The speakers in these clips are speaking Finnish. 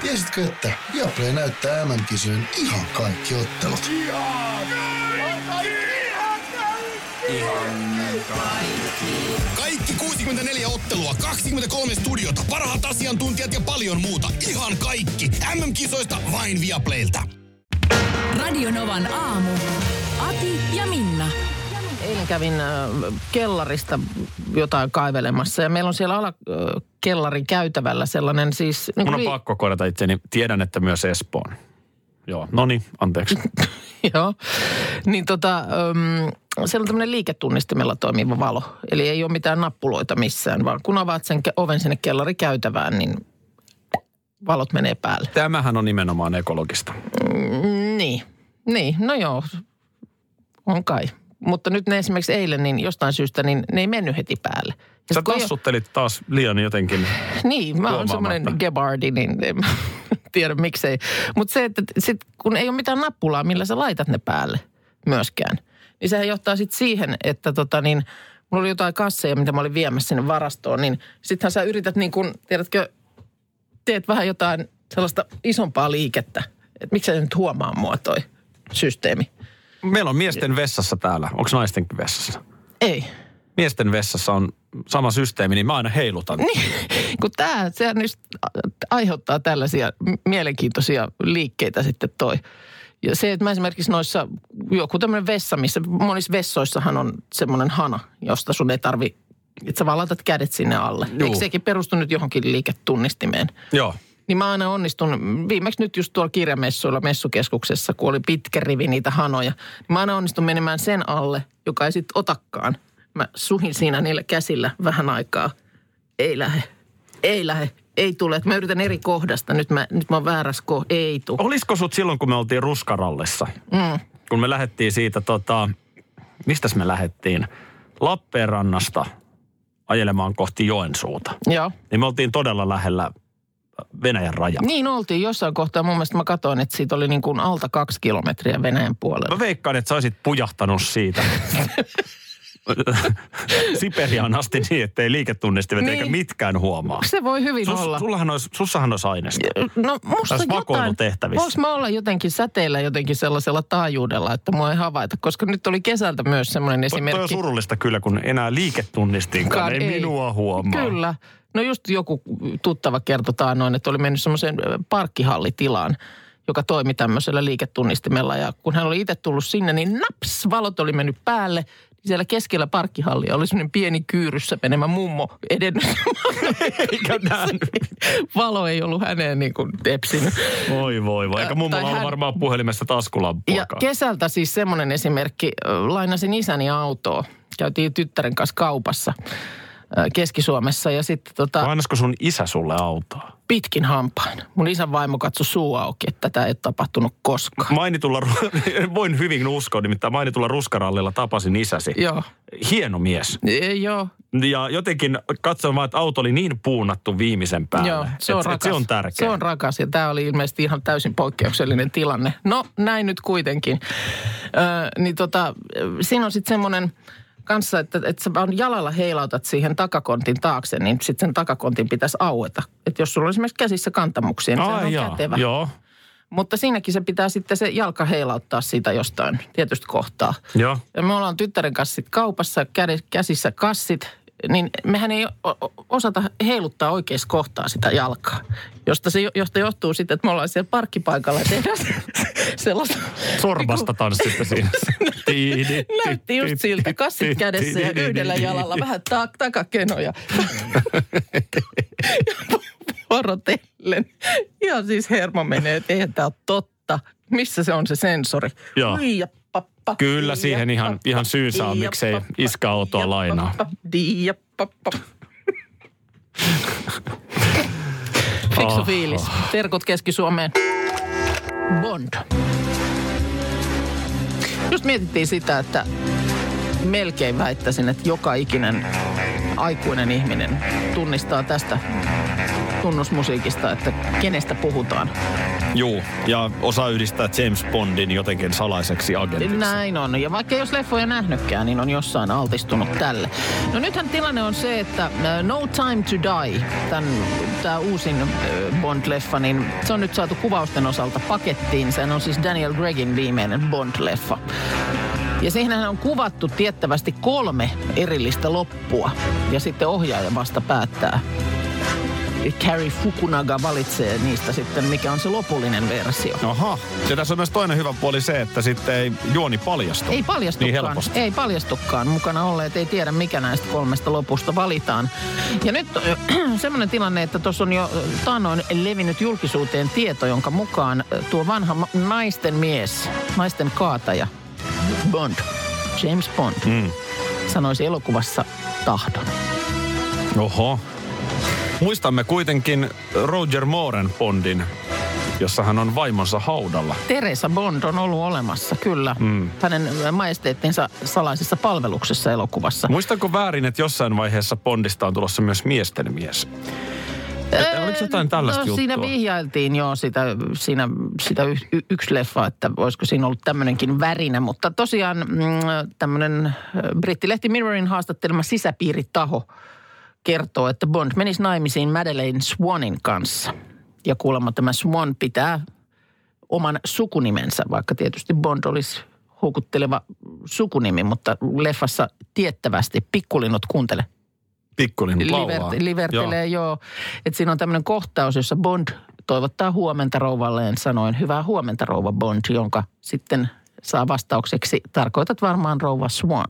Tiesitkö, että Viaplay näyttää MM-kisojen ihan kaikki ottelut? Kaikki 64 ottelua, 23 studiota, parhaat asiantuntijat ja paljon muuta. Ihan kaikki. MM-kisoista vain Viaplaylta. Radionovan aamu. Ati ja Minna. Eilen kävin äh, kellarista jotain kaivelemassa ja meillä on siellä alakellarin käytävällä sellainen siis... Niin Mun on kuin pakko korjata itseni. Tiedän, että myös Espoon. Joo, no niin, anteeksi. Joo. Niin tota, um, siellä on tämmöinen liiketunnistimella toimiva valo. Eli ei ole mitään nappuloita missään, vaan kun avaat sen oven sinne kellarikäytävään, niin valot menee päälle. Tämähän on nimenomaan ekologista. Niin, niin, no joo, on kai. Mutta nyt ne esimerkiksi eilen, niin jostain syystä, niin ne ei mennyt heti päälle. Ja Sä kun tassuttelit taas liian jotenkin. Niin, mä oon semmoinen gebardi, niin en tiedä miksei. Mutta se, että sit, kun ei ole mitään nappulaa, millä sä laitat ne päälle myöskään, niin sehän johtaa sitten siihen, että tota niin, mulla oli jotain kasseja, mitä mä olin viemässä sinne varastoon, niin sittenhän sä yrität niin kuin, tiedätkö, teet vähän jotain sellaista isompaa liikettä. Että miksi sä nyt huomaa mua toi systeemi? Meillä on miesten vessassa täällä. Onko naistenkin vessassa? Ei. Miesten vessassa on sama systeemi, niin mä aina heilutan. Niin, kun tämä, sehän nyt aiheuttaa tällaisia mielenkiintoisia liikkeitä sitten toi. Ja se, että mä esimerkiksi noissa, joku tämmöinen vessa, missä monissa vessoissahan on semmoinen hana, josta sun ei tarvi, että sä vaan laitat kädet sinne alle. Juu. Eikö sekin perustu nyt johonkin liiketunnistimeen? Joo. Niin mä aina onnistun, viimeksi nyt just tuolla kirjamessuilla messukeskuksessa, kun oli pitkä rivi niitä hanoja, niin mä aina onnistun menemään sen alle, joka ei sitten otakaan. Mä suhin siinä niillä käsillä vähän aikaa. Ei lähe, ei lähe, ei tule. Mä yritän eri kohdasta, nyt mä, nyt mä oon väärässä ko, ei tule. Olisiko sut silloin, kun me oltiin Ruskarallissa? Mm. Kun me lähdettiin siitä, tota, mistäs me lähdettiin? Lappeenrannasta ajelemaan kohti Joensuuta. Joo. Niin me oltiin todella lähellä Venäjän rajaa. Niin oltiin jossain kohtaa. Mun mielestä mä katsoin, että siitä oli niin kuin alta kaksi kilometriä Venäjän puolella. Mä veikkaan, että sä olisit pujahtanut siitä Siperiaan asti niin, ettei liiketunnistimet Niin. eikä mitkään huomaa. Se voi hyvin Sus, olla. sullahan olisi, sussahan olisi aineesta. No musta jotain, vakoilutehtävissä. voinko mä olla jotenkin säteillä jotenkin sellaisella taajuudella, että mua ei havaita, koska nyt oli kesältä myös semmoinen Toi, toi on esimerkki. surullista kyllä, kun enää liiketunnistinkaan Kaan ei, ei. minua huomaa. Kyllä. No just joku tuttava kertoi noin, että oli mennyt semmoiseen parkkihallitilaan, joka toimi tämmöisellä liiketunnistimella. Ja kun hän oli itse tullut sinne, niin naps, valot oli mennyt päälle. Siellä keskellä parkkihallia oli semmoinen pieni kyyryssä menemä mummo edennyt. Eikä nähnyt. Valo ei ollut häneen niin kuin tepsinyt. Voi voi voi. Eikä mummolla tai ollut hän- varmaan puhelimessa Ja taskulampuakaan. kesältä siis semmoinen esimerkki, lainasin isäni autoa. Käytiin tyttären kanssa kaupassa Keski-Suomessa ja sitten tota, Lainasko sun isä sulle autoa? pitkin hampain. Mun isän vaimo katsoi suu auki, että tätä ei ole tapahtunut koskaan. Mainitulla, voin hyvin uskoa, nimittäin mainitulla ruskarallilla tapasin isäsi. Joo. Hieno mies. E, joo, Ja jotenkin katsoin vaan, että auto oli niin puunattu viimeisen päälle. joo, se on Et- et rakas. Se on tärkeää. Se on rakas ja tämä oli ilmeisesti ihan täysin poikkeuksellinen tilanne. No näin nyt kuitenkin. Ö, niin tota, siinä on sitten semmoinen kanssa, että, että sä vaan jalalla heilautat siihen takakontin taakse, niin sitten sen takakontin pitäisi aueta. Että jos sulla on esimerkiksi käsissä kantamuksia, niin se Ai on jaa, kätevä. Joo, Mutta siinäkin se pitää sitten se jalka heilauttaa siitä jostain tietystä kohtaa. joo. Ja me ollaan tyttären kanssa sit kaupassa, käsissä kassit, niin mehän ei osata heiluttaa oikeassa kohtaa sitä jalkaa. Josta, se, josta johtuu sitten, että me ollaan siellä parkkipaikalla ja tehdään se- sellaista... Sormasta tanssitte siinä. Näytti just siltä, kassit kädessä ja yhdellä jalalla vähän ta- takakenoja. Vuorotellen. Ihan siis hermo menee, että eihän tämä ole totta. Missä se on se sensori? Joo. Ja pappa, Kyllä siihen ja ihan- ihan syynsä on, ja miksei iskä autoa ja lainaa. ja. Fiksu fiilis. Terkut Keski-Suomeen. Bond. Just mietittiin sitä, että melkein väittäisin, että joka ikinen aikuinen ihminen tunnistaa tästä tunnusmusiikista, että kenestä puhutaan. Juu, ja osa yhdistää James Bondin jotenkin salaiseksi agentiksi. Näin on. Ja vaikka jos leffoja nähnytkään, niin on jossain altistunut tälle. No nythän tilanne on se, että äh, No Time to Die, tämä uusin äh, Bond-leffa, niin se on nyt saatu kuvausten osalta pakettiin. Sehän on siis Daniel Gregin viimeinen Bond-leffa. Ja siinähän on kuvattu tiettävästi kolme erillistä loppua. Ja sitten ohjaaja vasta päättää. Carrie Fukunaga valitsee niistä sitten, mikä on se lopullinen versio. Aha. Ja tässä on myös toinen hyvä puoli se, että sitten ei juoni paljastu. Ei Niin paljastukaan. helposti. ei paljastukaan. Mukana olleet ei tiedä, mikä näistä kolmesta lopusta valitaan. Ja nyt semmoinen tilanne, että tuossa on jo taannoin levinnyt julkisuuteen tieto, jonka mukaan tuo vanha naisten mies, naisten kaataja, Bond, James Bond, Mm. sanoisi elokuvassa tahdon. Oho. Muistamme kuitenkin Roger Mooren Bondin, jossa hän on vaimonsa haudalla. Teresa Bond on ollut olemassa, kyllä. Mm. Hänen majesteettinsa salaisessa palveluksessa elokuvassa. Muistanko väärin, että jossain vaiheessa Bondista on tulossa myös miesten mies? Että oliko jotain tällaista no, Siinä juttua? vihjailtiin jo sitä, siinä, sitä y, y, yksi leffa, että olisiko siinä ollut tämmöinenkin värinä. Mutta tosiaan mm, tämmöinen brittilehti Mirrorin haastattelema sisäpiiritaho kertoo, että Bond menisi naimisiin Madeleine Swanin kanssa. Ja kuulemma tämä Swan pitää oman sukunimensä, vaikka tietysti Bond olisi houkutteleva sukunimi, mutta leffassa tiettävästi, pikkulinnut kuuntele, Pikkulinnut laulaa. Liver, livertelee, joo. joo. Että siinä on tämmöinen kohtaus, jossa Bond toivottaa huomenta rouvalleen sanoen hyvää huomenta rouva Bond, jonka sitten saa vastaukseksi, tarkoitat varmaan rouva Swan.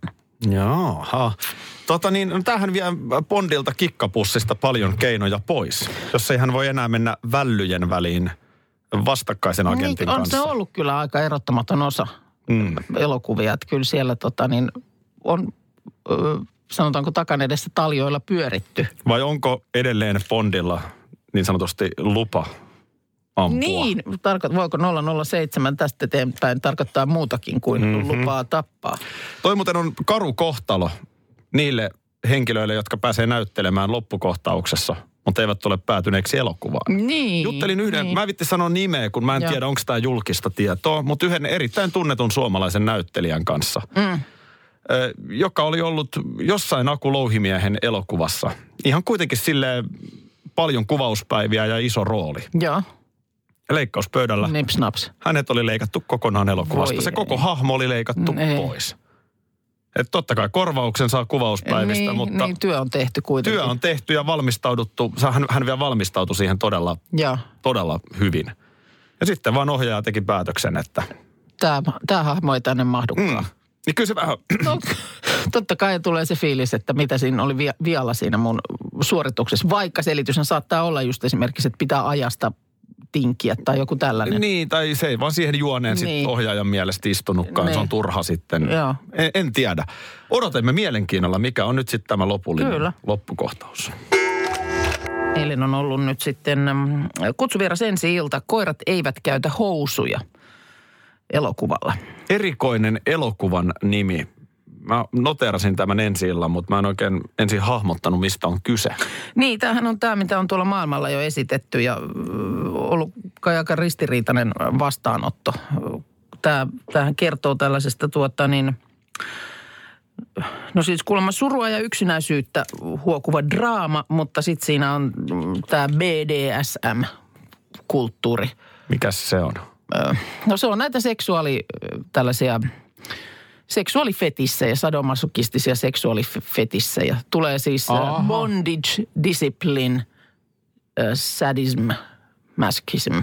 Jaha. Tota niin, no tämähän vie Bondilta kikkapussista paljon keinoja pois, jos ei hän voi enää mennä vällyjen väliin vastakkaisen agentin Niin, on kanssa. se ollut kyllä aika erottamaton osa Mm. elokuvia, että kyllä siellä tota niin, on, ö, sanotaanko takan edessä taljoilla pyöritty. Vai onko edelleen Bondilla niin sanotusti lupa ampua? Niin, tarko- voiko 007 tästä eteenpäin tarkoittaa muutakin kuin Mhm. mm-hmm. lupaa tappaa? Toi muuten on karu kohtalo niille henkilöille, jotka pääsee näyttelemään loppukohtauksessa, mutta eivät ole päätyneeksi elokuvaan. Niin. Juttelin yhden, niin. mä vitti sanoa nimeä, kun mä en Joo. tiedä, onko tämä julkista tietoa, mutta yhden erittäin tunnetun suomalaisen näyttelijän kanssa, Mm. Joka oli ollut jossain Aku Louhimiehen elokuvassa. Ihan kuitenkin sille paljon kuvauspäiviä ja iso rooli. Joo, Leikkauspöydällä nips naps. hänet oli leikattu kokonaan elokuvasta. Voi Se ei. koko hahmo oli leikattu Ei. pois. Että totta kai korvauksen saa kuvauspäivistä, niin, mutta niin, työ on tehty kuitenkin. työ on tehty ja valmistauduttu. Hän, hän vielä valmistautui siihen todella, Joo, todella hyvin. Ja sitten vaan ohjaaja teki päätöksen, että tämä, tämä hahmo ei tänne mahdukaan. mm, niin kyllä se vähän, No, totta kai tulee se fiilis, että mitä siinä oli vi- vialla siinä mun suorituksessa. Vaikka selityshän saattaa olla just esimerkiksi, että pitää ajasta tinkiä tai joku tällainen. niin, tai se ei vaan siihen juoneen niin. Niin. sit ohjaajan mielestä istunutkaan. Niin. Se on turha sitten. Joo. En, en tiedä. Odotamme mielenkiinnolla, mikä on nyt sitten tämä lopullinen Kyllä. loppukohtaus. Eilen on ollut nyt sitten mm, kutsuvieras ensi ilta. Koirat eivät käytä housuja elokuvalla. Erikoinen elokuvan nimi. Mä noterasin tämän ensi illan, mutta mä en oikein ensin hahmottanut, mistä on kyse. Niin, tämähän on tämä, mitä on tuolla maailmalla jo esitetty ja ö, ollut kai aika ristiriitainen vastaanotto. Tämä, tämähän kertoo tällaisesta tuota niin, no siis kuulemma surua ja yksinäisyyttä huokuva draama, mutta sitten siinä on tämä BDSM-kulttuuri. Mikäs se on? Ö, No se on näitä seksuaali, ö, tällaisia seksuaalifetissejä, sadomasokistisia seksuaalifetissejä. Tulee siis ö, Aha. bondage, discipline, sadism, masochism.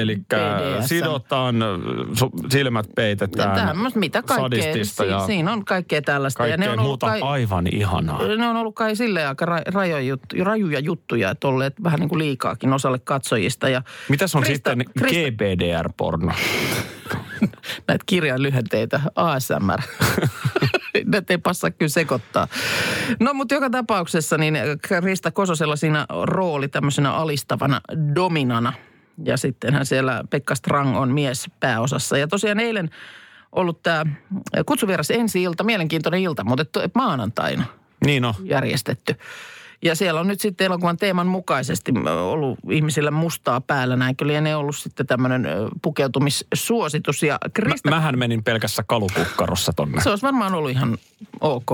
Eli sidotaan, silmät peitetään, Tämmöistä, mitä kaikkea. Si- ja siinä on kaikkea tällaista. ja kaikkea ne on ollut muuta kai, aivan ihanaa. ne on ollut kai silleen aika ra- rajoja, juttu- rajuja juttuja, että olleet vähän niin kuin liikaakin osalle katsojista. Ja Mitäs on Krista- sitten Krista- GBDR-porno? näitä kirjan lyhenteitä, ASMR. Näitä ei passaa kyllä sekoittaa. No mutta joka tapauksessa niin Krista Kososella siinä rooli tämmöisenä alistavana dominana. Ja sittenhän siellä Pekka Strang on mies pääosassa. Ja tosiaan eilen ollut tämä kutsuvieras ensi ilta, mielenkiintoinen ilta, mutta maanantaina Niin no, järjestetty. Ja siellä on nyt sitten elokuvan teeman mukaisesti ollut ihmisillä mustaa päällä. Näinkö lienee ollut sitten tämmöinen pukeutumissuositus. Ja Krista, Mä, mähän menin pelkässä kalukukkarossa tonne se olisi varmaan ollut ihan ok.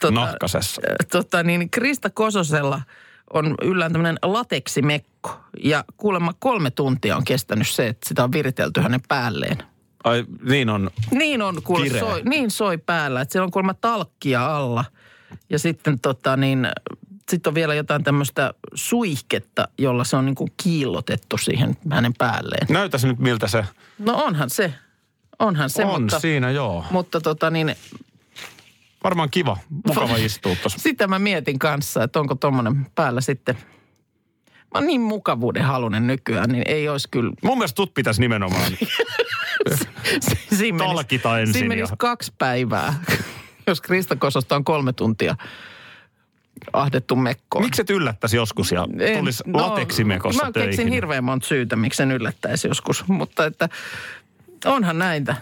Tota, nahkasessa. tota, niin Krista Kososella on yllään tämmöinen lateksimekko. Ja kuulemma kolme tuntia on kestänyt se, että sitä on viritelty hänen päälleen. Ai niin on. Niin on kuule, Kireä. soi, niin soi päällä, että siellä on kuulemma talkkia alla. Ja sitten tota niin, sit on vielä jotain tämmöistä suihketta, jolla se on niin kuin kiillotettu siihen hänen päälleen. Näytäs nyt miltä se No onhan se, onhan se, on mutta, siinä, joo. mutta tota niin, Varmaan kiva, mukava istua tuossa. sitä mä mietin kanssa, että onko tommonen päällä sitten. Mä oon niin mukavuuden halunen nykyään, niin ei olisi kyllä. Mun mielestä tut pitäisi nimenomaan. Siinä menisi- Talkita ensin Siinä menisi kaksi päivää, jos Krista Kososta on kolme tuntia ahdettu mekkoon. Miksi et yllättäisi joskus ja En- tulisi lateksimekossa Mä töihin? keksin hirveän monta syytä, miksi sen yllättäisi joskus, mutta että onhan näitä.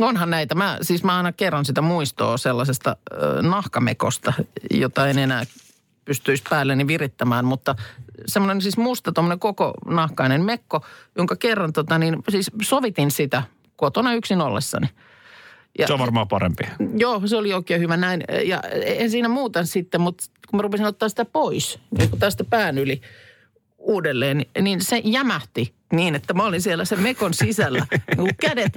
Onhan näitä. Mä, siis mä aina kerron sitä muistoa sellaisesta ö, nahkamekosta, jota en enää pystyisi päälleni virittämään, mutta semmoinen siis musta tuommoinen koko nahkainen mekko, jonka kerran tota niin, siis sovitin sitä kotona yksin ollessani. Ja Se on varmaan parempi. Joo, se oli oikein hyvä näin. Ja en siinä muuta sitten, mutta kun mä rupesin ottaa sitä pois, niin kun tästä pään yli uudelleen, niin se jämähti niin, että mä olin siellä sen mekon sisällä, niin kuin kädet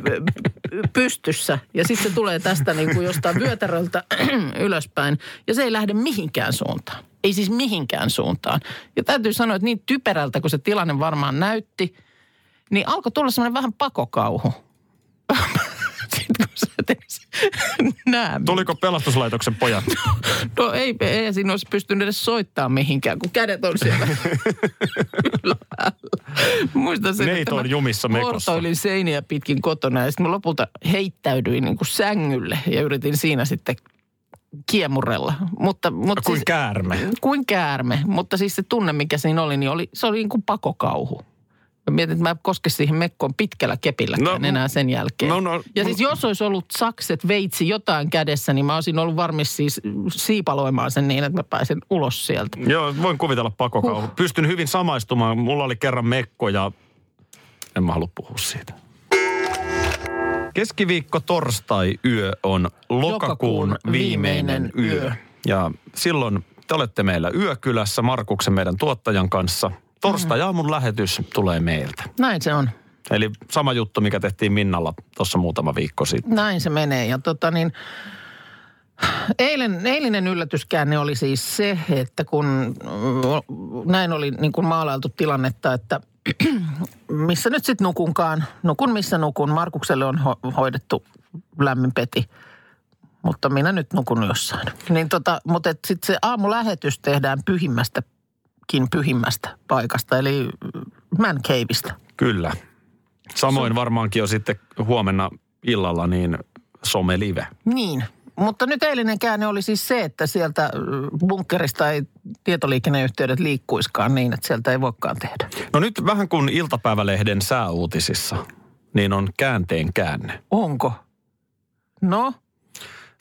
pystyssä. Ja sitten se tulee tästä niin kuin jostain vyötäröltä ylöspäin. Ja se ei lähde mihinkään suuntaan. Ei siis mihinkään suuntaan. Ja täytyy sanoa, että niin typerältä kuin se tilanne varmaan näytti, niin alkoi tulla semmoinen vähän pakokauhu. Kun sä näin. Tuliko pelastuslaitoksen pojat? No ei, ei siinä olisi pystynyt edes soittaa mihinkään, kun kädet on siellä. Muistan sen, Neito että on jumissa mekossa. Seiniä pitkin kotona ja sitten mä lopulta heittäydyin niin kuin sängylle ja yritin siinä sitten kiemurella. Mutta, mutta Kuin siis, käärme. kuin käärme. Mutta siis se tunne, mikä siinä oli, niin oli, se oli niin kuin pakokauhu. Mä mietin, että mä en koske siihen mekkoon pitkällä kepilläkään No, enää sen jälkeen. no, no, ja siis jos olisi ollut sakset, veitsi, jotain kädessä, niin mä olisin ollut varmis siis siipaloimaan sen niin, että mä pääsen ulos sieltä. Joo, voin kuvitella pakokauhu. Huh. Pystyn hyvin samaistumaan. Mulla oli kerran mekko ja en mä halua puhua siitä. Keskiviikko torstai yö on lokakuun Lokakuun viimeinen viimeinen yö. yö. Ja silloin te olette meillä Yökylässä Markuksen meidän tuottajan kanssa. Torstai-aamun lähetys tulee meiltä. Näin se on. Eli sama juttu, mikä tehtiin Minnalla tuossa muutama viikko sitten. Näin se menee. Ja tota niin, eilen, eilinen yllätyskäänne oli siis se, että kun mm, näin oli niin kuin maalailtu tilannetta, että missä nyt sitten nukunkaan, nukun missä nukun. Markukselle on ho- hoidettu lämmin peti, mutta minä nyt nukun jossain. Niin tota, mutta sitten se aamulähetys tehdään pyhimmästäkin pyhimmästä paikasta, eli man caveista. Kyllä. Samoin varmaankin jo sitten huomenna illalla niin some-live. Niin, mutta nyt eilinen käänne oli siis se, että sieltä ö, bunkkerista ei tietoliikenneyhteydet liikkuiskaan niin, että sieltä ei voikaan tehdä. No nyt vähän kuin iltapäivälehden sääuutisissa, niin on käänteen käänne. Onko? No,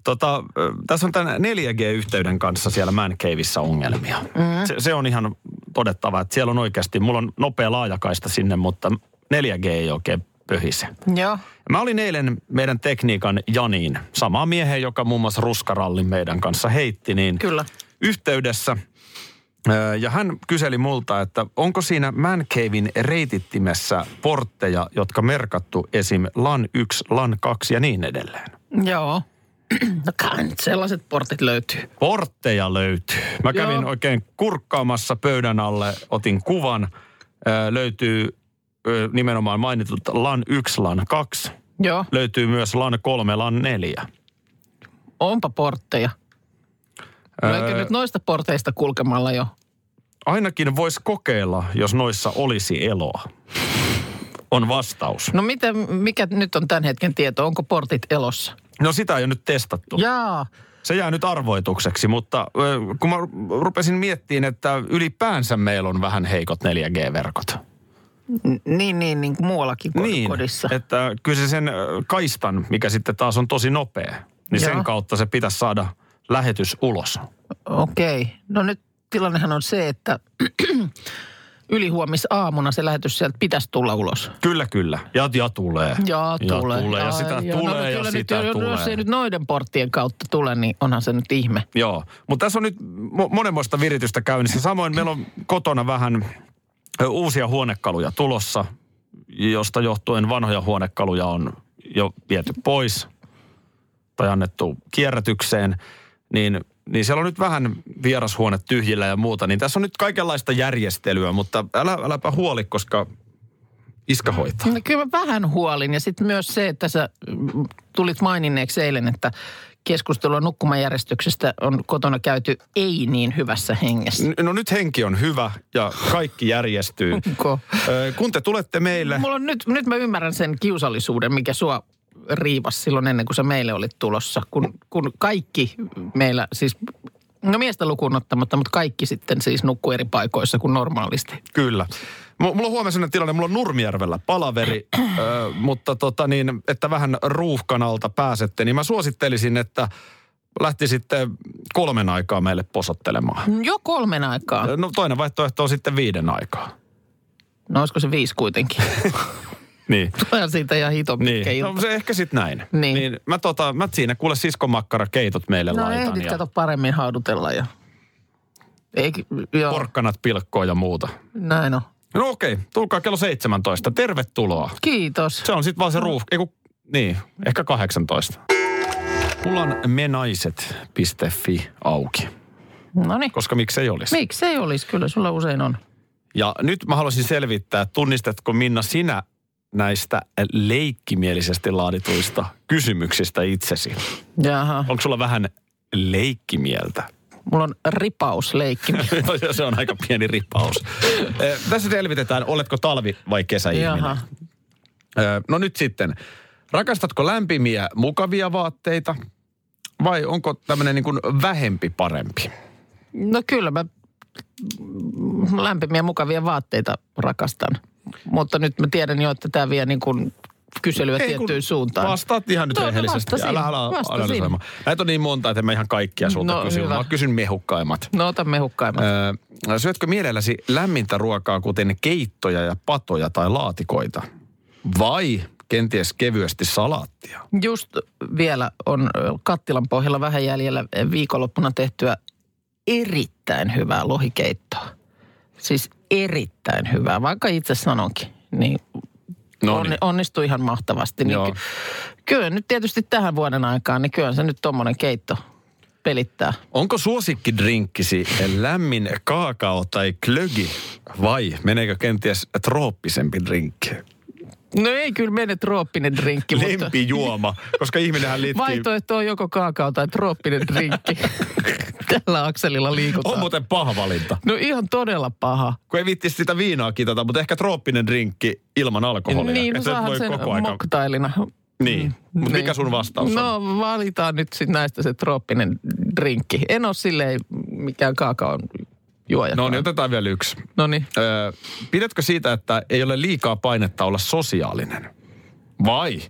Tota, tässä on tämän 4G-yhteyden kanssa siellä Man Caveissa ongelmia. Mm. Se, se on ihan todettava, että siellä on oikeasti, mulla on nopea laajakaista sinne, mutta 4G ei oikein pöhise. joo. Mä olin eilen meidän tekniikan Janiin, samaa miehen, joka muun muassa ruskarallin meidän kanssa heitti, niin Kyllä. yhteydessä. Ja hän kyseli multa, että onko siinä Man Cavein reitittimessä portteja, jotka merkattu esim. LAN 1, LAN 2 ja niin edelleen. Joo. No kai nyt sellaiset portit löytyy. Portteja löytyy. Mä kävin Joo. oikein kurkkaamassa pöydän alle, otin kuvan. Ö, löytyy ö, nimenomaan mainitut LAN 1, LAN 2. Joo, Löytyy myös LAN 3, LAN 4. onpa portteja. Löykö nyt noista porteista kulkemalla jo? Ainakin voisi kokeilla, jos noissa olisi eloa. On vastaus. No miten, mikä nyt on tämän hetken tieto? Onko portit elossa? No sitä ei ole nyt testattu. Jaa. Se jää nyt arvoitukseksi, mutta kun mä rupesin miettimään, että ylipäänsä meillä on vähän heikot 4G-verkot. N- Niin, niin, niin kuin muuallakin kod- Niin, kodissa. että kyllä se sen kaistan, mikä sitten taas on tosi nopea, niin sen Joo. kautta se pitäisi saada lähetys ulos. Okei. No nyt tilannehan on se, että ylihuomisaamuna se lähetys sieltä pitäisi tulla ulos. Kyllä, kyllä. Ja, ja tulee. Ja, tulee. tulee. Ja Ai, sitä joo. tulee no, ja kyllä sitä nyt, tulee. Jos ei nyt noiden porttien kautta tule, niin onhan se nyt ihme. Joo, mutta tässä on nyt mo- monenmoista viritystä käynnissä. Samoin meillä on kotona vähän uusia huonekaluja tulossa, josta johtuen vanhoja huonekaluja on jo viety pois tai annettu kierrätykseen. Niin, niin siellä on nyt vähän vierashuone tyhjillä ja muuta. Niin tässä on nyt kaikenlaista järjestelyä, mutta älä, äläpä huoli, koska iskä hoitaa. No kyllä mä vähän huolin ja sitten myös se, että sä tulit maininneeksi eilen, että keskustelua nukkumajärjestyksestä on kotona käyty ei niin hyvässä hengessä. No nyt henki on hyvä ja kaikki järjestyy. Onko? Kun te tulette meille... Mulla on nyt, nyt mä ymmärrän sen kiusallisuuden, mikä sua riivas silloin ennen kuin sä meille olit tulossa. Kun, kun kaikki meillä siis, no miestä lukuun ottamatta, mutta kaikki sitten siis nukkuu eri paikoissa kuin normaalisti. Kyllä. M- Mulla on huomenna sellainen tilanne, mulla on Nurmijärvellä palaveri, ö, mutta tota niin, että vähän ruuhkanalta pääsette, niin mä suosittelisin, että lähtisitte kolmen aikaa meille posottelemaan. Jo kolmen aikaa. No toinen vaihtoehto on sitten viiden aikaa. No olisiko se viisi kuitenkin? Niin. Tulehan siitä ihan hito pitkä Niin, ilta. no se ehkä sitten näin. Niin. niin mä, tota, mä siinä kuule siskomakkara keitot meille No laitan ehdit ja kato paremmin haudutella ja... Eikö, joo, porkkanat pilkkoa ja muuta. näin on. No okei, tulkaa kello 17. Tervetuloa. Kiitos. Se on sitten vaan se ruuh... Eiku, niin, ehkä 18. Mulla on menaiset.fi auki, No niin. koska miksei olisi. Miksi ei olisi? Kyllä sulla usein on. Ja nyt mä haluaisin selvittää, tunnistatko Minna sinä näistä leikkimielisesti laadituista kysymyksistä itsesi? Jaha. Onko sulla vähän leikkimieltä? Mulla on ripausleikki. No, se on aika pieni ripaus. Eh, Tässä selvitetään, oletko talvi- vai kesäihminen. Ö, No nyt sitten, rakastatko lämpimiä, mukavia vaatteita vai onko tämmöinen niin vähempi parempi? No kyllä mä lämpimiä mukavia vaatteita rakastan. Mutta nyt mä tiedän jo, että tämä vie niin kuin kyselyä Ei, tiettyyn suuntaan. Vastaat ihan nyt rehellisesti. vastasin, Älä ala analysoimaan. Näitä on niin monta, että mä ihan kaikkia sulta No, kysy. hyvä. Mä kysyn mehukkaimmat. No ota mehukkaimmat. Öö, syötkö mielelläsi lämmintä ruokaa, kuten keittoja ja patoja tai laatikoita? Vai kenties kevyesti salaattia? Just vielä on kattilan pohjalla vähän jäljellä viikonloppuna tehtyä erittäin hyvää lohikeittoa. Siis erittäin hyvää, vaikka itse sanonkin. Niin No Onni, onnistui ihan mahtavasti. Niin ky- kyllä nyt tietysti tähän vuoden aikaan, niin kyllä se nyt tommonen keitto pelittää. Onko suosikkidrinkkisi lämmin kaakao tai klögi vai meneekö kenties trooppisempi drinkki? No ei kyllä mene trooppinen drinkki, mutta Lempijuoma, koska ihminenhän liittyy... vaihtoehto on joko kaakao tai trooppinen drinkki. Tällä akselilla liikutaan. On muuten paha valinta. No ihan todella paha. Kun ei viittisi sitä viinaa kitata, mutta ehkä trooppinen drinkki ilman alkoholia. Niin, no saahan sen koko aika... moktailina. Niin, mutta mikä sun vastaus on? No valitaan nyt sitten näistä se trooppinen drinkki. En ole silleen mikään kaakaon juoja. No niin, otetaan vielä yksi. No niin. Öö, pidätkö siitä, että ei ole liikaa painetta olla sosiaalinen? Vai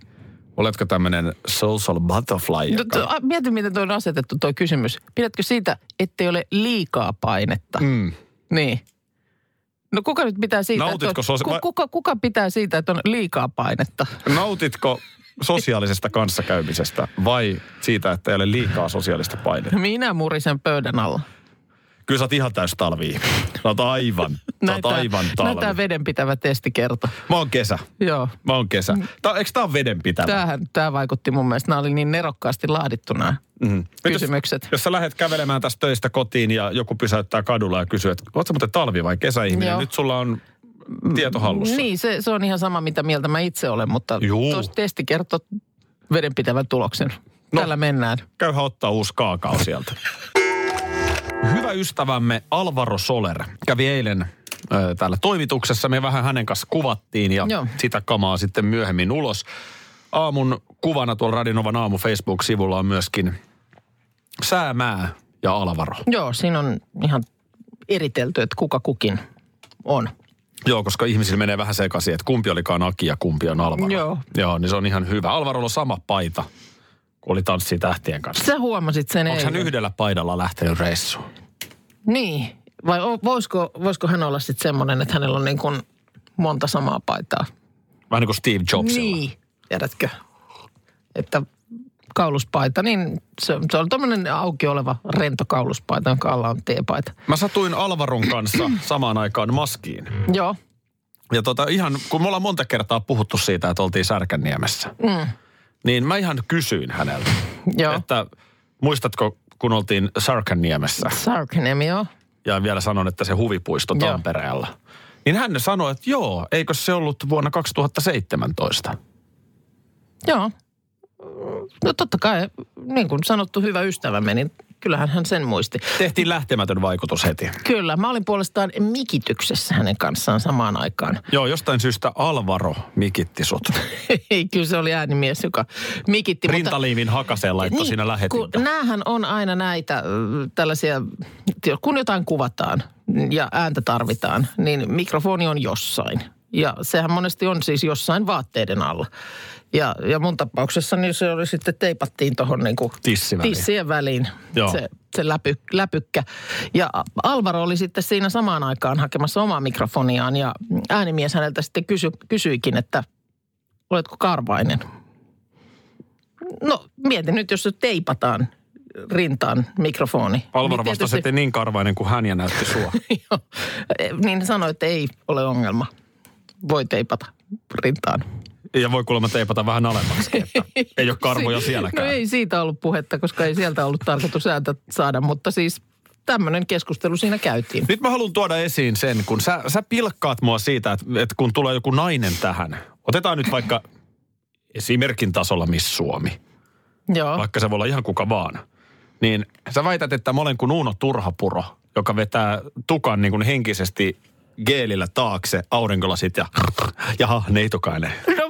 oletko tämmöinen social butterfly? No, Joka... to, a, mieti, miten tuo on asetettu tuo kysymys. Pidätkö siitä, ettei ole liikaa painetta? Mm. Niin. No kuka nyt pitää siitä, Nautitko että on, sosia- kuka, kuka pitää siitä, että on liikaa painetta? Nautitko sosiaalisesta kanssakäymisestä vai siitä, että ei ole liikaa sosiaalista painetta? Minä murisen pöydän alla. Kyllä sä oot ihan täys talvi. Sä oot aivan, sä oot aivan näin talvi. tämä vedenpitävä testi kertoo. Mä oon kesä. Joo. Mä oon kesä. Tää, eikö tää ole vedenpitävä? Tämähän, tämä vaikutti mun mielestä. Nämä oli niin nerokkaasti laadittu nämä Mm. Kysymykset. Jos, jos sä lähdet kävelemään tästä töistä kotiin ja joku pysäyttää kadulla ja kysyy, että oot sä muuten talvi- vai kesäihminen? Joo. Nyt sulla on tieto hallussa. Niin, se, se on ihan sama, mitä mieltä mä itse olen, mutta tuossa testi kertoo vedenpitävän tuloksen. No. Tällä mennään. Käyhän ottaa uusi kaakao sieltä. Hyvä ystävämme Alvaro Soler kävi eilen ö, täällä toimituksessa. Me vähän hänen kanssa kuvattiin ja Joo. sitä kamaa sitten myöhemmin ulos. Aamun kuvana tuolla Radinovan aamu Facebook-sivulla on myöskin Säämää ja Alvaro. Joo, siinä on ihan eritelty, että kuka kukin on. Joo, koska ihmisillä menee vähän sekaisin, että kumpi olikaan Aki ja kumpi on Alvaro. Joo. Joo, niin se on ihan hyvä. Alvarolla on sama paita kun oli Tanssii tähtien kanssa. Sä huomasit sen Onko hän yhdellä paidalla lähtenyt reissuun? Niin. Vai voisiko, voisiko hän olla sitten semmoinen, että hänellä on niin kuin monta samaa paitaa? Vähän niin kuin Steve Jobsilla. Niin. Tiedätkö? Että kauluspaita, niin se, se on tämmöinen auki oleva rento kauluspaita, jonka alla on teepaita. Mä satuin Alvaron kanssa samaan aikaan maskiin. Joo. Ja tota ihan, kun me ollaan monta kertaa puhuttu siitä, että oltiin Särkänniemessä, mm. Niin mä ihan kysyin häneltä, Joo. että muistatko, kun oltiin Särkänniemessä Sarkaniemi, joo. ja vielä sanon, että se huvipuisto Joo. Tampereella. Niin hän sanoi, että joo, eikö se ollut vuonna 2017? Joo. No totta kai, niin kuin sanottu hyvä ystävämme, niin kyllähän hän sen muisti. Tehtiin lähtemätön vaikutus heti. Kyllä, mä olin puolestaan mikityksessä hänen kanssaan samaan aikaan. Joo, jostain syystä Alvaro mikitti sut. Ei, kyllä se oli äänimies, joka mikitti. mutta- Rintaliivin hakaseen laittoi siinä lähetintä. näähän on aina näitä tällaisia, kun jotain kuvataan ja ääntä tarvitaan, niin mikrofoni on jossain. Ja sehän monesti on siis jossain vaatteiden alla. Ja, ja mun tapauksessa niin se oli sitten, teipattiin tuohon niin Tissiväliin. tissien väliin Joo. se, se läpy, läpykkä. Ja Alvaro oli sitten siinä samaan aikaan hakemassa omaa mikrofoniaan ja äänimies häneltä sitten kysy, kysyikin, että oletko karvainen? No mietin nyt, jos se teipataan rintaan mikrofoni. Alvaro niin vastasi, että niin karvainen kuin hän ja näytti sua. Joo. niin sanoi, että ei ole ongelma. Voi teipata rintaan. Ja voi kuulemma teipata vähän alemmaksi, että ei ole karvoja Si- sielläkään. No ei siitä ollut puhetta, koska ei sieltä ollut tarkoitus ääntä saada, mutta siis tämmöinen keskustelu siinä käytiin. Nyt mä haluan tuoda esiin sen, kun sä, sä pilkkaat mua siitä, että, että kun tulee joku nainen tähän. Otetaan nyt vaikka esimerkin tasolla Miss Suomi, Joo. vaikka se voi olla ihan kuka vaan. Niin sä väität, että mä olen kuin Uuno Turhapuro, joka vetää tukan niin kuin henkisesti geelillä taakse, aurinkolasit ja jaha, neitokainen.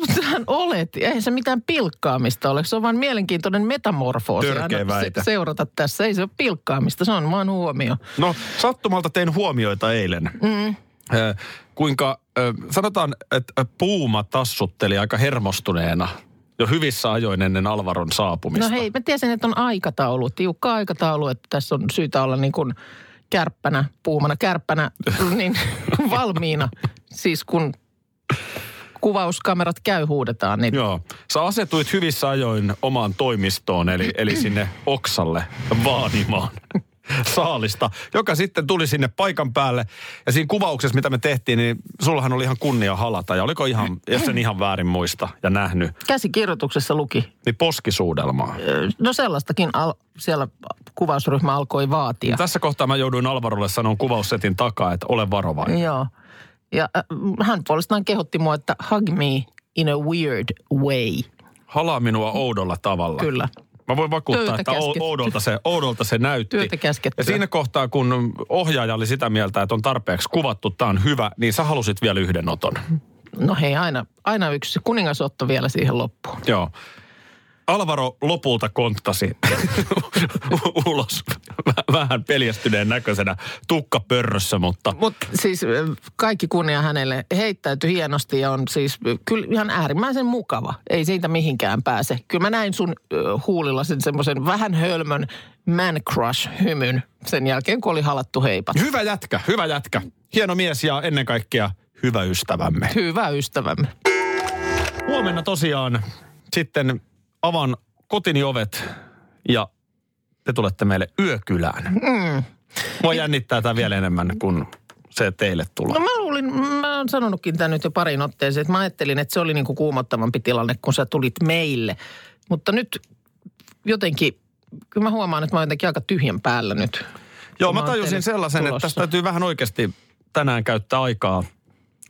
Sähän olet. Eihän se mitään pilkkaamista ole. Se on vain mielenkiintoinen metamorfoosi. Törkeä väite. seurata tässä. Ei se ole pilkkaamista, se on vaan huomio. No sattumalta tein huomioita eilen. Mm. Äh, kuinka, äh, sanotaan, että Puuma tassutteli aika hermostuneena jo hyvissä ajoin ennen Alvaron saapumista. No hei, mä tiesin, että on aikataulu, tiukka aikataulu, että tässä on syytä olla niin kuin kärppänä, puumana kärppänä, niin valmiina. Siis kun kuvauskamerat käy huudetaan, niin Joo. Sä asetuit hyvissä ajoin omaan toimistoon, eli, eli sinne Oksalle vaanimaan saalista, joka sitten tuli sinne paikan päälle. Ja siinä kuvauksessa, mitä me tehtiin, niin sullahan oli ihan kunnia halata. Ja oliko ihan, jos en ihan väärin muista ja nähnyt, käsikirjoituksessa luki. niin poskisuudelmaa. No sellaistakin al- siellä kuvausryhmä alkoi vaatia. Tässä kohtaa mä jouduin Alvarolle sanoa kuvaussetin takaa, että ole varovainen. Joo. Ja äh, hän puolestaan kehotti mua, että hug me in a weird way. Halaa minua oudolla tavalla. Kyllä. Mä voin vakuuttaa, Töitä että käsketty. oudolta se, oudolta se näytti. Työtä käskettyä. Ja siinä kohtaa, kun ohjaaja oli sitä mieltä, että on tarpeeksi kuvattu, tämä on hyvä, niin sä halusit vielä yhden oton. No hei, aina, aina yksi kuningasotto vielä siihen loppuun. Joo. Alvaro lopulta konttasi ulos Vä- vähän peljästyneen näköisenä tukkapörrössä, mutta Mutta siis ö, kaikki kunnia hänelle heittäytyi hienosti ja on siis kyllä ihan äärimmäisen mukava. Ei siitä mihinkään pääse. Kyllä mä näin sun huulilla sen semmoisen vähän hölmön man crush hymyn sen jälkeen, kun oli halattu heipat. hyvä jätkä, hyvä jätkä. Hieno mies ja ennen kaikkea hyvä ystävämme. Hyvä ystävämme. Huomenna tosiaan sitten avaan kotini ovet ja te tulette meille yökylään. Mm. Mua jännittää tämä vielä enemmän kuin se teille tulla. No mä luulin, mä oon sanonutkin tämän nyt jo parin otteeseen, että mä ajattelin, että se oli niin kuin kuumottavampi tilanne, kun sä tulit meille. Mutta nyt jotenkin, kyllä mä huomaan, että mä oon jotenkin aika tyhjän päällä nyt. Joo, mä mä tajusin sellaisen, että tulossa. tästä täytyy vähän oikeasti tänään käyttää aikaa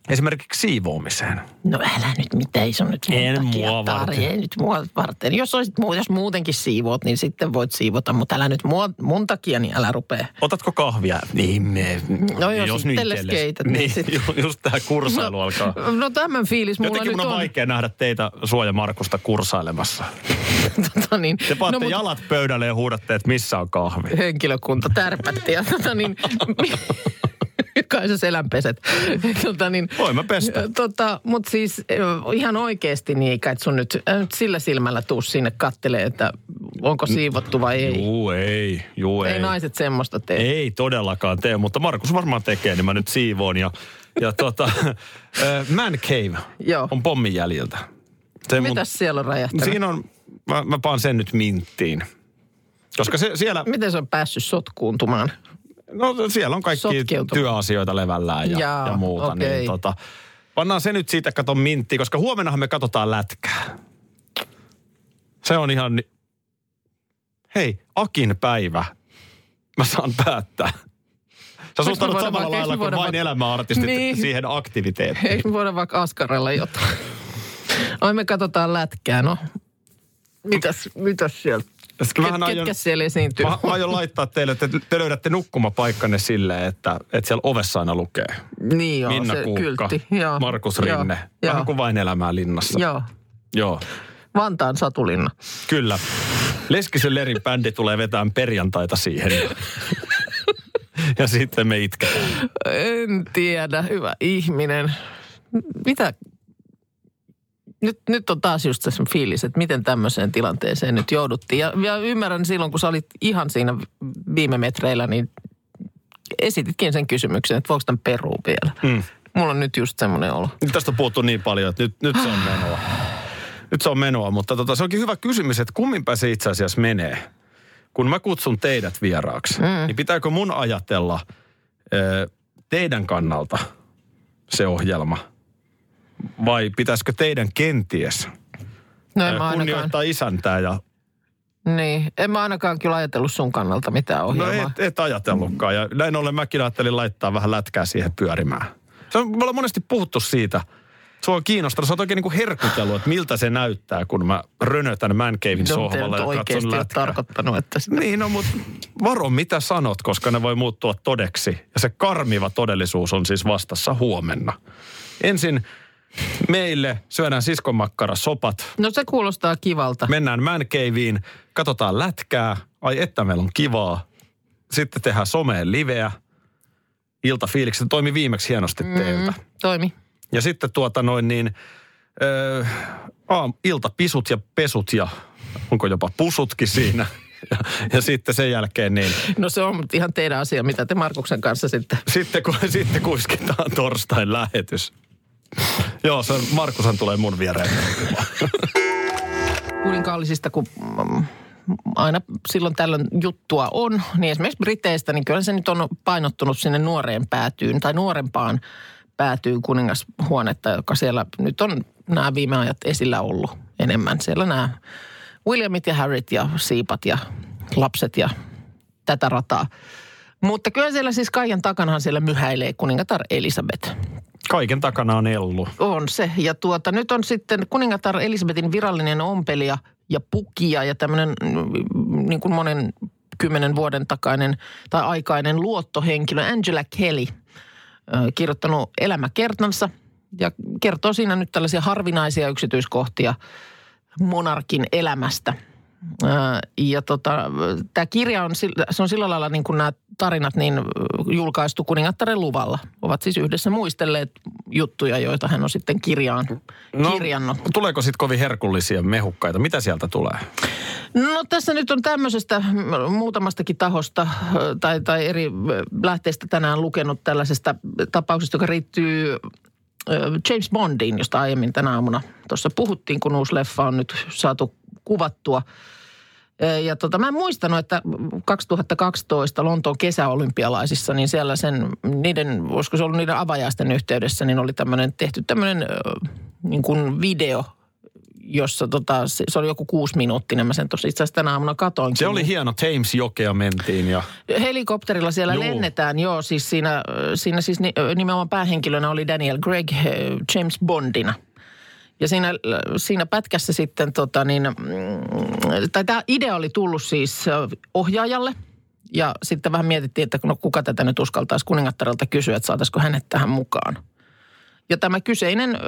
esimerkiksi siivoamiseen. No älä nyt, mitä ei se on nyt En mua varten. Ei nyt mua varten. Jos, olisit, jos muutenkin siivoot, niin sitten voit siivota, mutta älä nyt mua, mun takia, niin älä rupea. Otatko kahvia? Niin, me, No jos nyt itsellesi keität, niin niin sit- ju- just tämä kursailu No, alkaa. No tämän fiilis mulla Jotenkin nyt mun on on. vaikea nähdä teitä Suoja Markusta kursailemassa. tota niin, Te paatte mut- jalat pöydälle ja huudatte, että missä on kahvi. henkilökunta tärpätti. Ja tota niin, kai sä selänpeset. tota, niin, Voin mä pestä. Tota, Mutta siis ihan oikeasti niin, eikä et sun nyt, nyt sillä silmällä tuu sinne kattelee, että onko siivottu vai ei. Juu, ei. Juu, ei. Ei naiset semmoista tee. Ei todellakaan tee, mutta Markus varmaan tekee, niin mä nyt siivoon. Ja, ja tota, Man Cave Joo. on pommin jäljiltä. Se Mitäs siellä on räjähtänyt? Siinä on, mä, mä paan sen nyt minttiin. Koska se, siellä, Miten se on päässyt sotkuuntumaan? No siellä on kaikki Sotkeutumaan. työasioita levällään ja, Jaa, ja muuta. okei. Niin tota, pannaan se nyt siitä katon minttiin, koska huomennahan me katsotaan lätkää. Se on ihan, hei, Akin päivä. Mä saan päättää. Sä suhtaudut samalla vaikka- lailla kuin vain vaikka- elämäartistit Niin. siihen aktiviteettiin. Eikö me voida vaikka askarella jotain? Ai me katsotaan lätkää, no. Mitäs, mitäs siellä? Ket, aion- ketkä siellä esiintyy? Mä aion laittaa teille, että te löydätte nukkumapaikkanne silleen, että, että siellä ovessa aina lukee. niin joo, Minna se Kuukka, kyltti. Joo, Markus joo, Rinne. Joo, Vähän kuin vain elämää linnassa. joo. Joo, Vantaan Satulinna. kyllä. Leskisen Lerin bändi tulee vetämään perjantaita siihen. ja sitten me itketään. En tiedä, hyvä ihminen. Mitä? Nyt, nyt on taas just se fiilis, että miten tämmöiseen tilanteeseen nyt jouduttiin. Ja, ja ymmärrän silloin, kun sä olit ihan siinä viime metreillä, niin esititkin sen kysymyksen, että voiko tämän peruu vielä. Mm. Mulla on nyt just semmoinen olo. Nyt tästä on puhuttu niin paljon, että nyt, nyt se on menoa. Nyt se on menoa, mutta tota, se onkin hyvä kysymys, että kumminpä se itse asiassa menee. Kun mä kutsun teidät vieraaksi, mm. niin pitääkö mun ajatella ö, teidän kannalta se ohjelma? Vai pitäisikö teidän kenties No en ainakaan, kunnioittaa isäntää ja niin, en mä ainakaan kyllä ajatellut sun kannalta mitään No ohjelmaa. et, et ajatellutkaan. Ja näin ollen mäkin ajattelin laittaa vähän lätkää siihen pyörimään. Se on, me ollaan monesti puhuttu siitä. Se on kiinnostanut. Sä oot oikein niin kuin herkutellut, että miltä se näyttää, kun mä rönötän Man Cavein No, sohvalla ja oikeasti katson lätkää. tarkoittanut, että sitä... Niin, no mutta varo mitä sanot, koska ne voi muuttua todeksi. Ja se karmiva todellisuus on siis vastassa huomenna. Ensin meille syödään siskonmakkara sopat. No se kuulostaa kivalta. Mennään Caveen, katsotaan lätkää. Ai että meillä on kivaa. Sitten tehdään someen liveä. Iltafiilikset toimi viimeksi hienosti teiltä. Toimi. Ja sitten tuota noin niin, öö, aam, iltapisut ja pesut ja onko jopa pusutkin siinä. Ja, ja sitten sen jälkeen niin, No se on ihan teidän asia, mitä te Markuksen kanssa sitten... sitten, kun, sitten kuiskitaan torstain lähetys. Joo, se Markushan tulee mun viereen. kuninkaallisista, kun mm, aina silloin tällöin juttua on, niin esimerkiksi Briteistä, niin kyllä se nyt on painottunut sinne nuoreen päätyyn tai nuorempaan päätyyn kuningashuonetta, joka siellä nyt on nämä viime ajat esillä ollut enemmän. Siellä nämä Williamit ja Harryt ja siipat ja lapset ja tätä rataa. Mutta kyllä siellä siis kaiken takanahan siellä myhäilee kuningatar Elisabeth. Kaiken takana on Ellu. On se. Ja tuota, nyt on sitten kuningatar Elisabetin virallinen ompelija ja pukija ja tämmöinen mm, niin kuin monen kymmenen vuoden takainen tai aikainen luottohenkilö Angela Kelly kirjoittanut elämäkertansa ja kertoo siinä nyt tällaisia harvinaisia yksityiskohtia monarkin elämästä. Ö, Ja tota, tämä kirja on, se on sillä lailla niin kuin nämä tarinat niin ö, julkaistu kuningattaren luvalla. Ovat siis yhdessä muistelleet juttuja, joita hän on sitten kirjaan no, kirjannut. Tuleeko sitten kovin herkullisia mehukkaita? Mitä sieltä tulee? No tässä nyt on tämmöisestä mm, muutamastakin tahosta ö, tai, tai eri lähteistä tänään lukenut tällaisesta tapauksesta, joka riittyy James Bondiin, josta aiemmin tänä aamuna tuossa puhuttiin, kun uusi leffa on nyt saatu kuvattua. Ja tota, mä en muistanut, että 2012 Lontoon kesäolympialaisissa, niin siellä sen, niiden, olisiko se ollut niiden avajaisten yhteydessä, niin oli tämmöinen tehty tämmöinen niin kuin video, jossa tota, se, se oli joku kuusi minuuttinen. Mä sen tuossa itse asiassa tänä aamuna katoin. Se oli hieno. Thames-jokea mentiin ja Helikopterilla siellä Juu. Lennetään, joo. Siis siinä, siinä siis ni- nimenomaan päähenkilönä oli Daniel Gregg eh, James Bondina. Ja siinä, siinä pätkässä sitten tota niin, mm, tai tämä idea oli tullut siis ohjaajalle. Ja sitten vähän mietittiin, että no kuka tätä nyt uskaltaisi kuningattarelta kysyä, että saataisiko hänet tähän mukaan. Ja tämä kyseinen äh,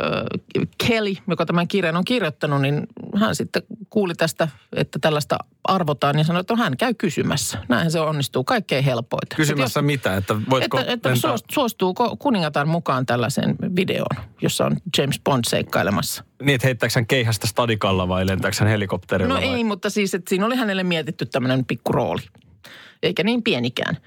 Kelly, joka tämän kirjan on kirjoittanut, niin hän sitten kuuli tästä, että tällaista arvotaan ja sanoi, että hän käy kysymässä. Näinhän se onnistuu kaikkein helpoiten. Kysymässä Et mitä, että voitko että, että lentää- suostuuko kuningatar mukaan tällaiseen videoon, jossa on James Bond seikkailemassa? Niin, että heittääkö hän keihästä stadikalla vai lentääkö hän helikopterilla No vai? ei, mutta siis, että siinä oli hänelle mietitty tämmöinen pikku rooli. Eikä niin pienikään.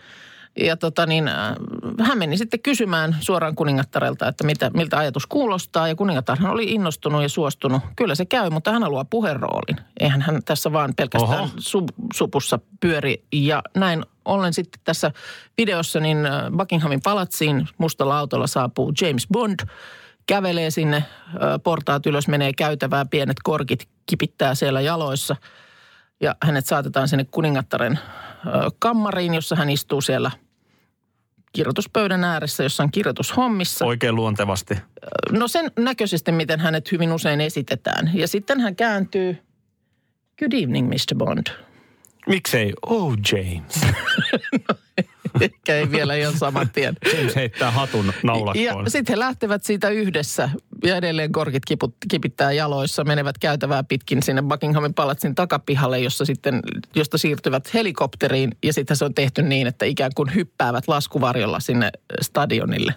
Ja tota niin, äh, hän meni sitten kysymään suoraan kuningattarelta, että mitä, miltä ajatus kuulostaa. Ja kuningatarhan oli innostunut ja suostunut. Kyllä se käy, mutta hän haluaa puheroolin. Eihän hän tässä vaan pelkästään Oho. su, supussa pyöri. Ja näin ollen sitten tässä videossa niin äh, Buckinghamin palatsiin mustalla autolla saapuu James Bond. Kävelee sinne, äh, portaat ylös, menee käytävää, pienet korkit kipittää siellä jaloissa. Ja hänet saatetaan sinne kuningattaren kammariin, jossa hän istuu siellä kirjoituspöydän ääressä, jossa on kirjoitushommissa. Oikein luontevasti. No sen näköisesti, miten hänet hyvin usein esitetään. Ja sitten hän kääntyy, good evening Mr. Bond. Miksei? Oh James. Ehkä ei vielä ihan saman tien. James heittää hatun Ja naulakkoon. sitten he lähtevät siitä yhdessä ja edelleen korkit kiput, kipittää jaloissa, menevät käytävää pitkin sinne Buckinghamin palatsin takapihalle, jossa sitten, josta siirtyvät helikopteriin ja sitten se on tehty niin, että ikään kuin hyppäävät laskuvarjolla sinne stadionille.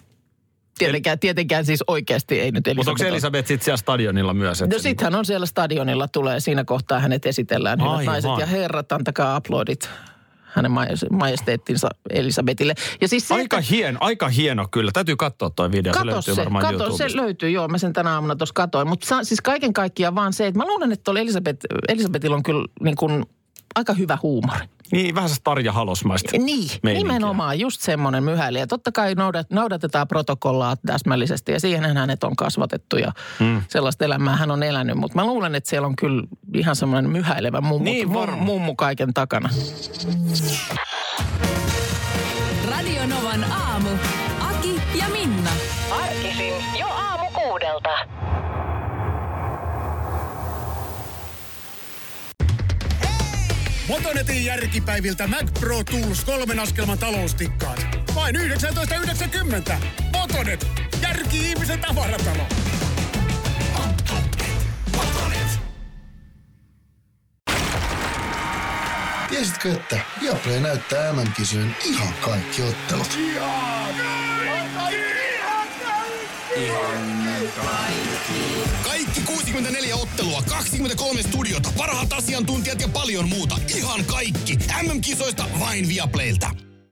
Tietenkään, tietenkään siis oikeasti ei nyt Elisabeth. Mutta onko Elisabeth sitten siellä stadionilla myös? No sitten hän on siellä stadionilla, tulee siinä kohtaa hänet esitellään. Hyvät Aivan. naiset ja herrat, antakaa aplodit hänen majes- majesteettinsa Elisabetille. Ja siis se, Aika, että- hien, aika hieno kyllä. Täytyy katsoa toi video. se Kato löytyy se, varmaan kato, YouTubesta. se löytyy, joo. Mä sen tänä aamuna tuossa katoin. Mutta siis kaiken kaikkiaan vaan se, että mä luulen, että oli Elisabeth, Elisabetilla on kyllä niin kuin aika hyvä huumori. Niin, vähän se Tarja Halosmaista. Niin, meininkiä. nimenomaan just semmoinen myhäilijä. Totta kai noudat, noudatetaan protokollaa täsmällisesti ja siihen hänet on kasvatettu ja mm. sellaista elämää hän on elänyt. Mutta mä luulen, että siellä on kyllä ihan semmoinen myhäilevä mummu, Niin varmaan. mummu kaiken takana. Radio Novan aamu. Aki ja Minna. Arkisin jo aamu kuudelta. Motonetin järkipäiviltä Mac Pro Tools kolmen askelman taloustikkaat. Vain 19,90. Motonet, järki ihmisen tavaratalo. Tiesitkö, että Viaplay näyttää MM-kisojen ihan kaikki ottelut? Kaikki 64 ottelua, 23 studiota, parhaat asiantuntijat ja paljon muuta. Ihan kaikki. MM-kisoista vain Viaplaylta.